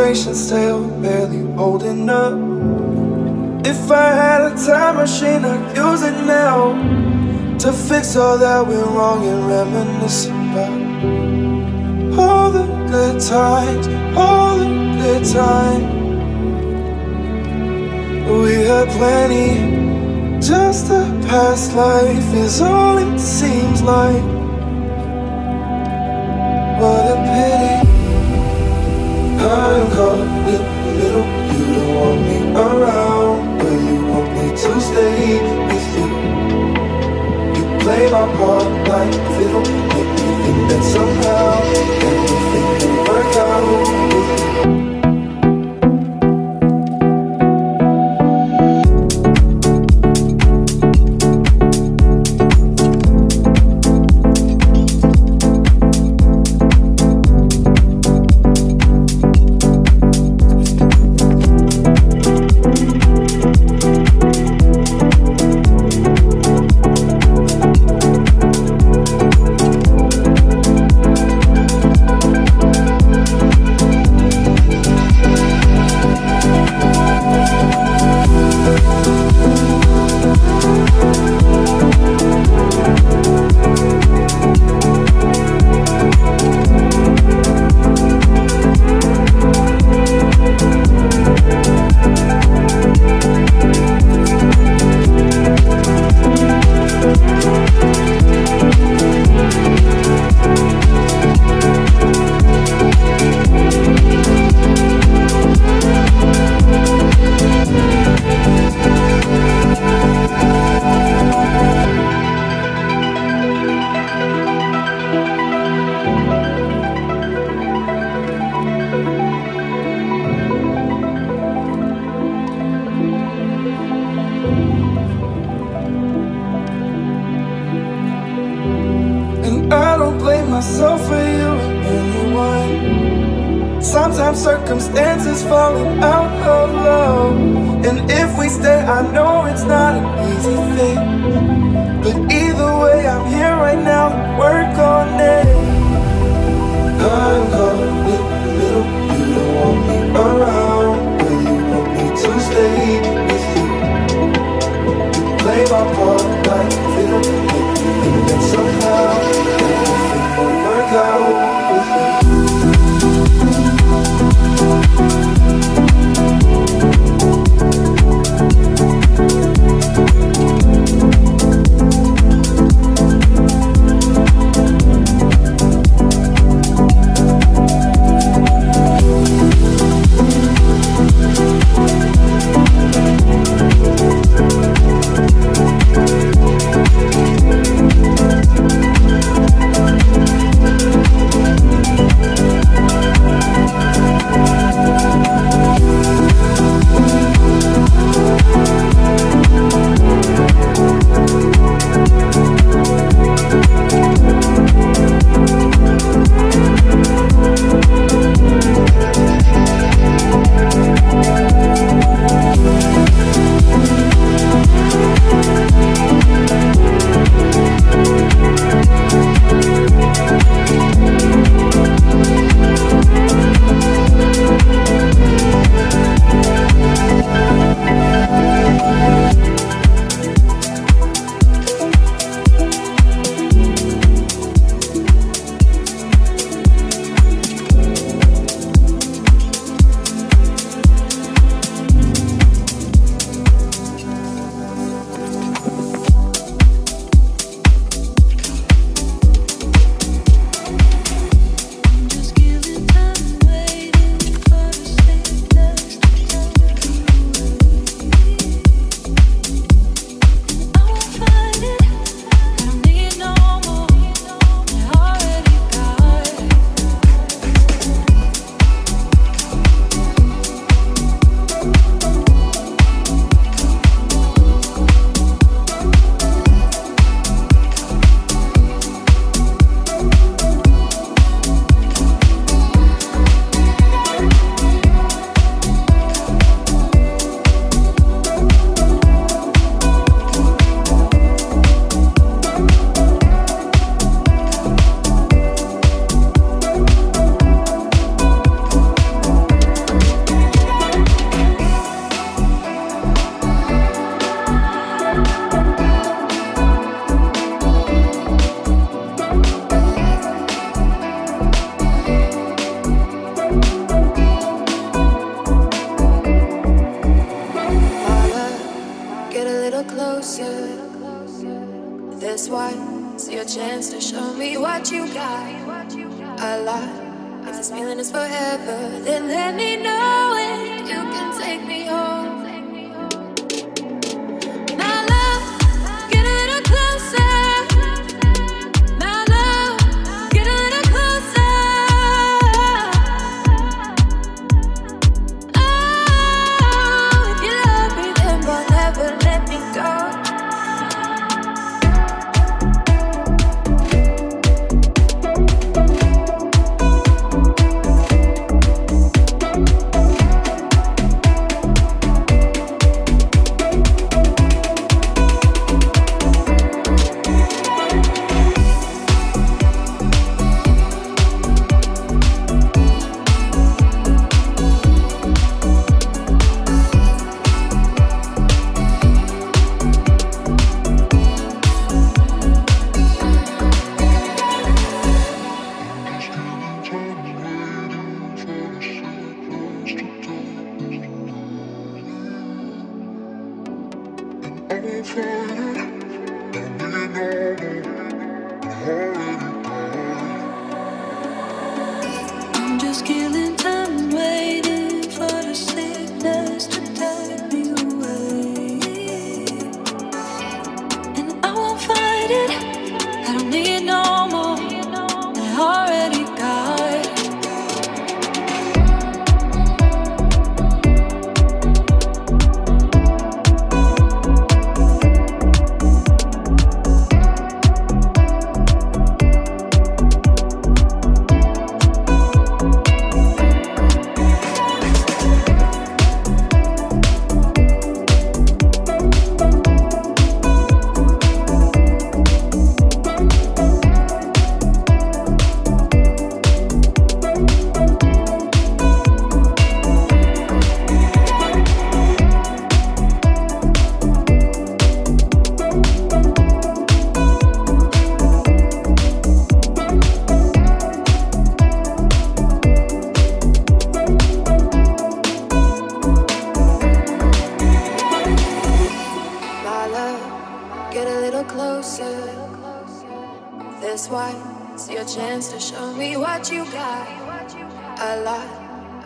conversation's still barely holding up. If I had a time machine, I'd use it now to fix all that went wrong and reminisce about all the good times, all the good times. We had plenty, just a past life is all it seems like. I'm caught in the middle. You don't want me around, but you want me to stay with you. You play my part like fiddle, make me think that somehow everything will work out with you.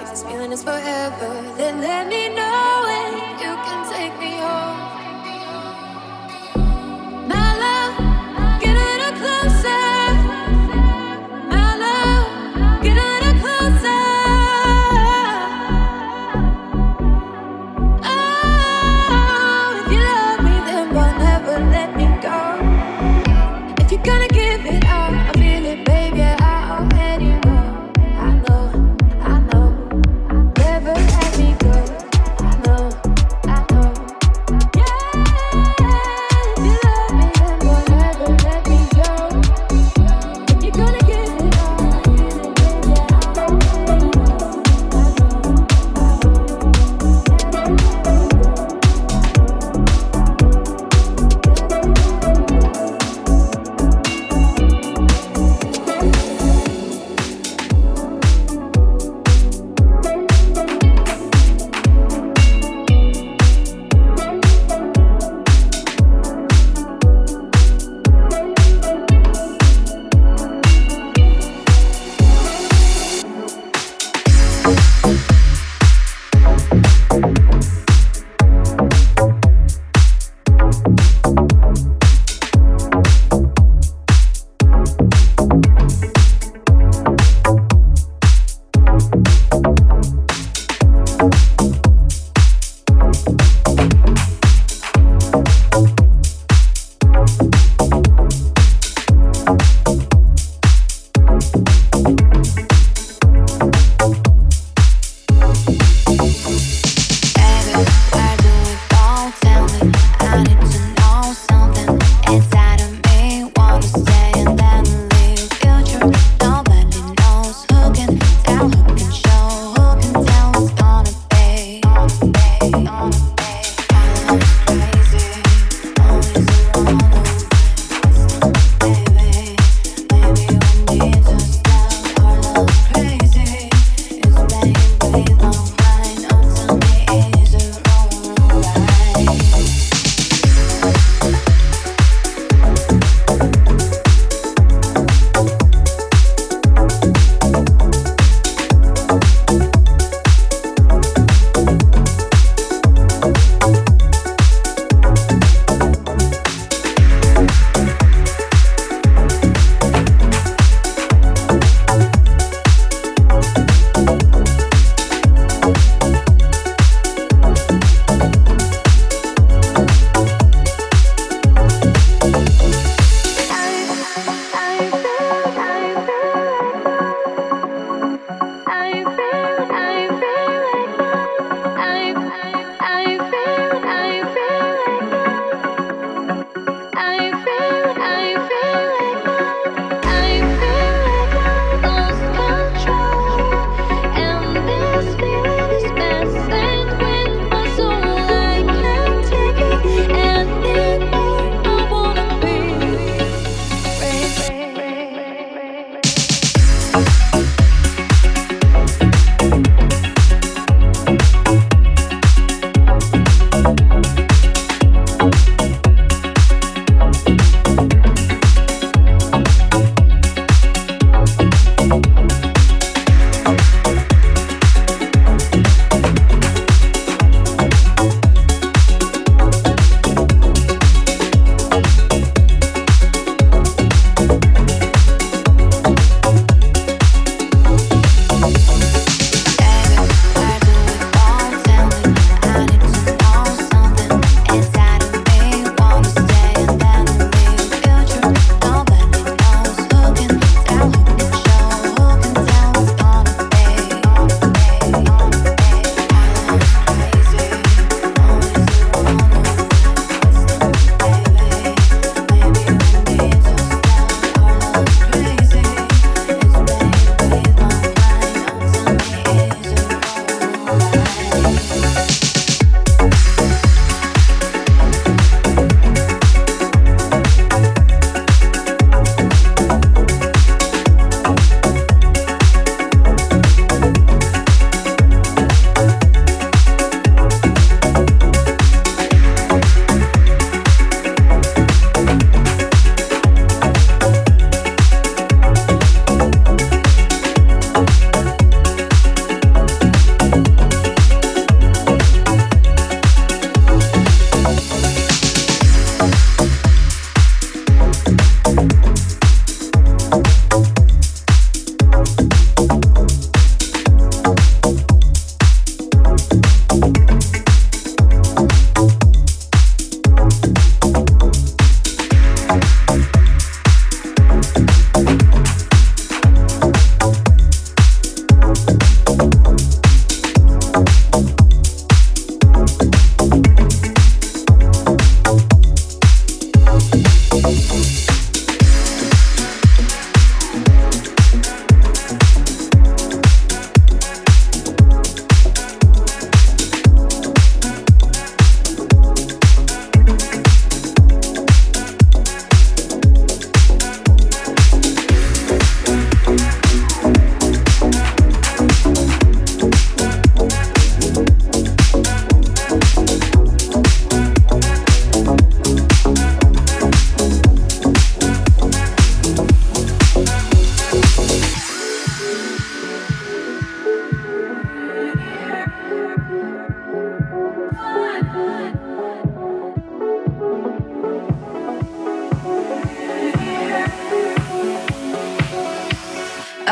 If this feeling is forever. Then let me know when you can take me home.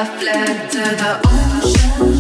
I fled to the ocean.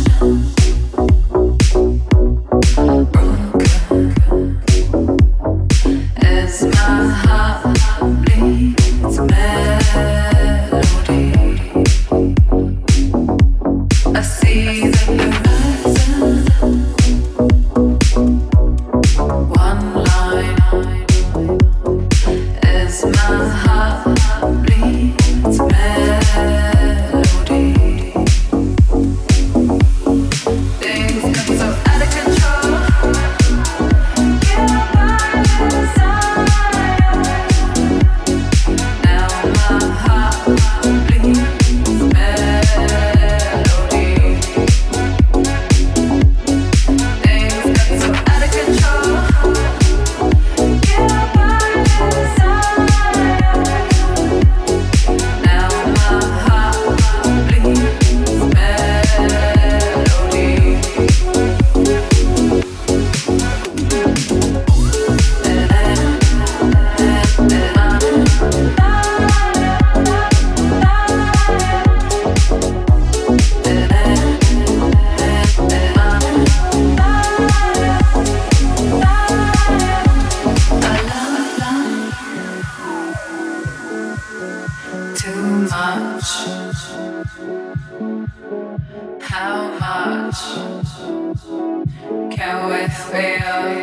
too much? How much can we feel?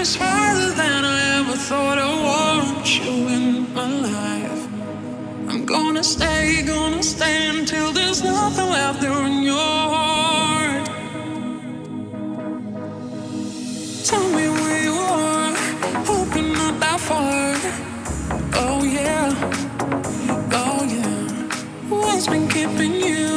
is harder than I ever thought I want you in my life. I'm gonna stay, gonna stay until there's nothing left there in your heart. Tell me where you are, hoping not that far. Oh yeah, oh yeah. What's been keeping you?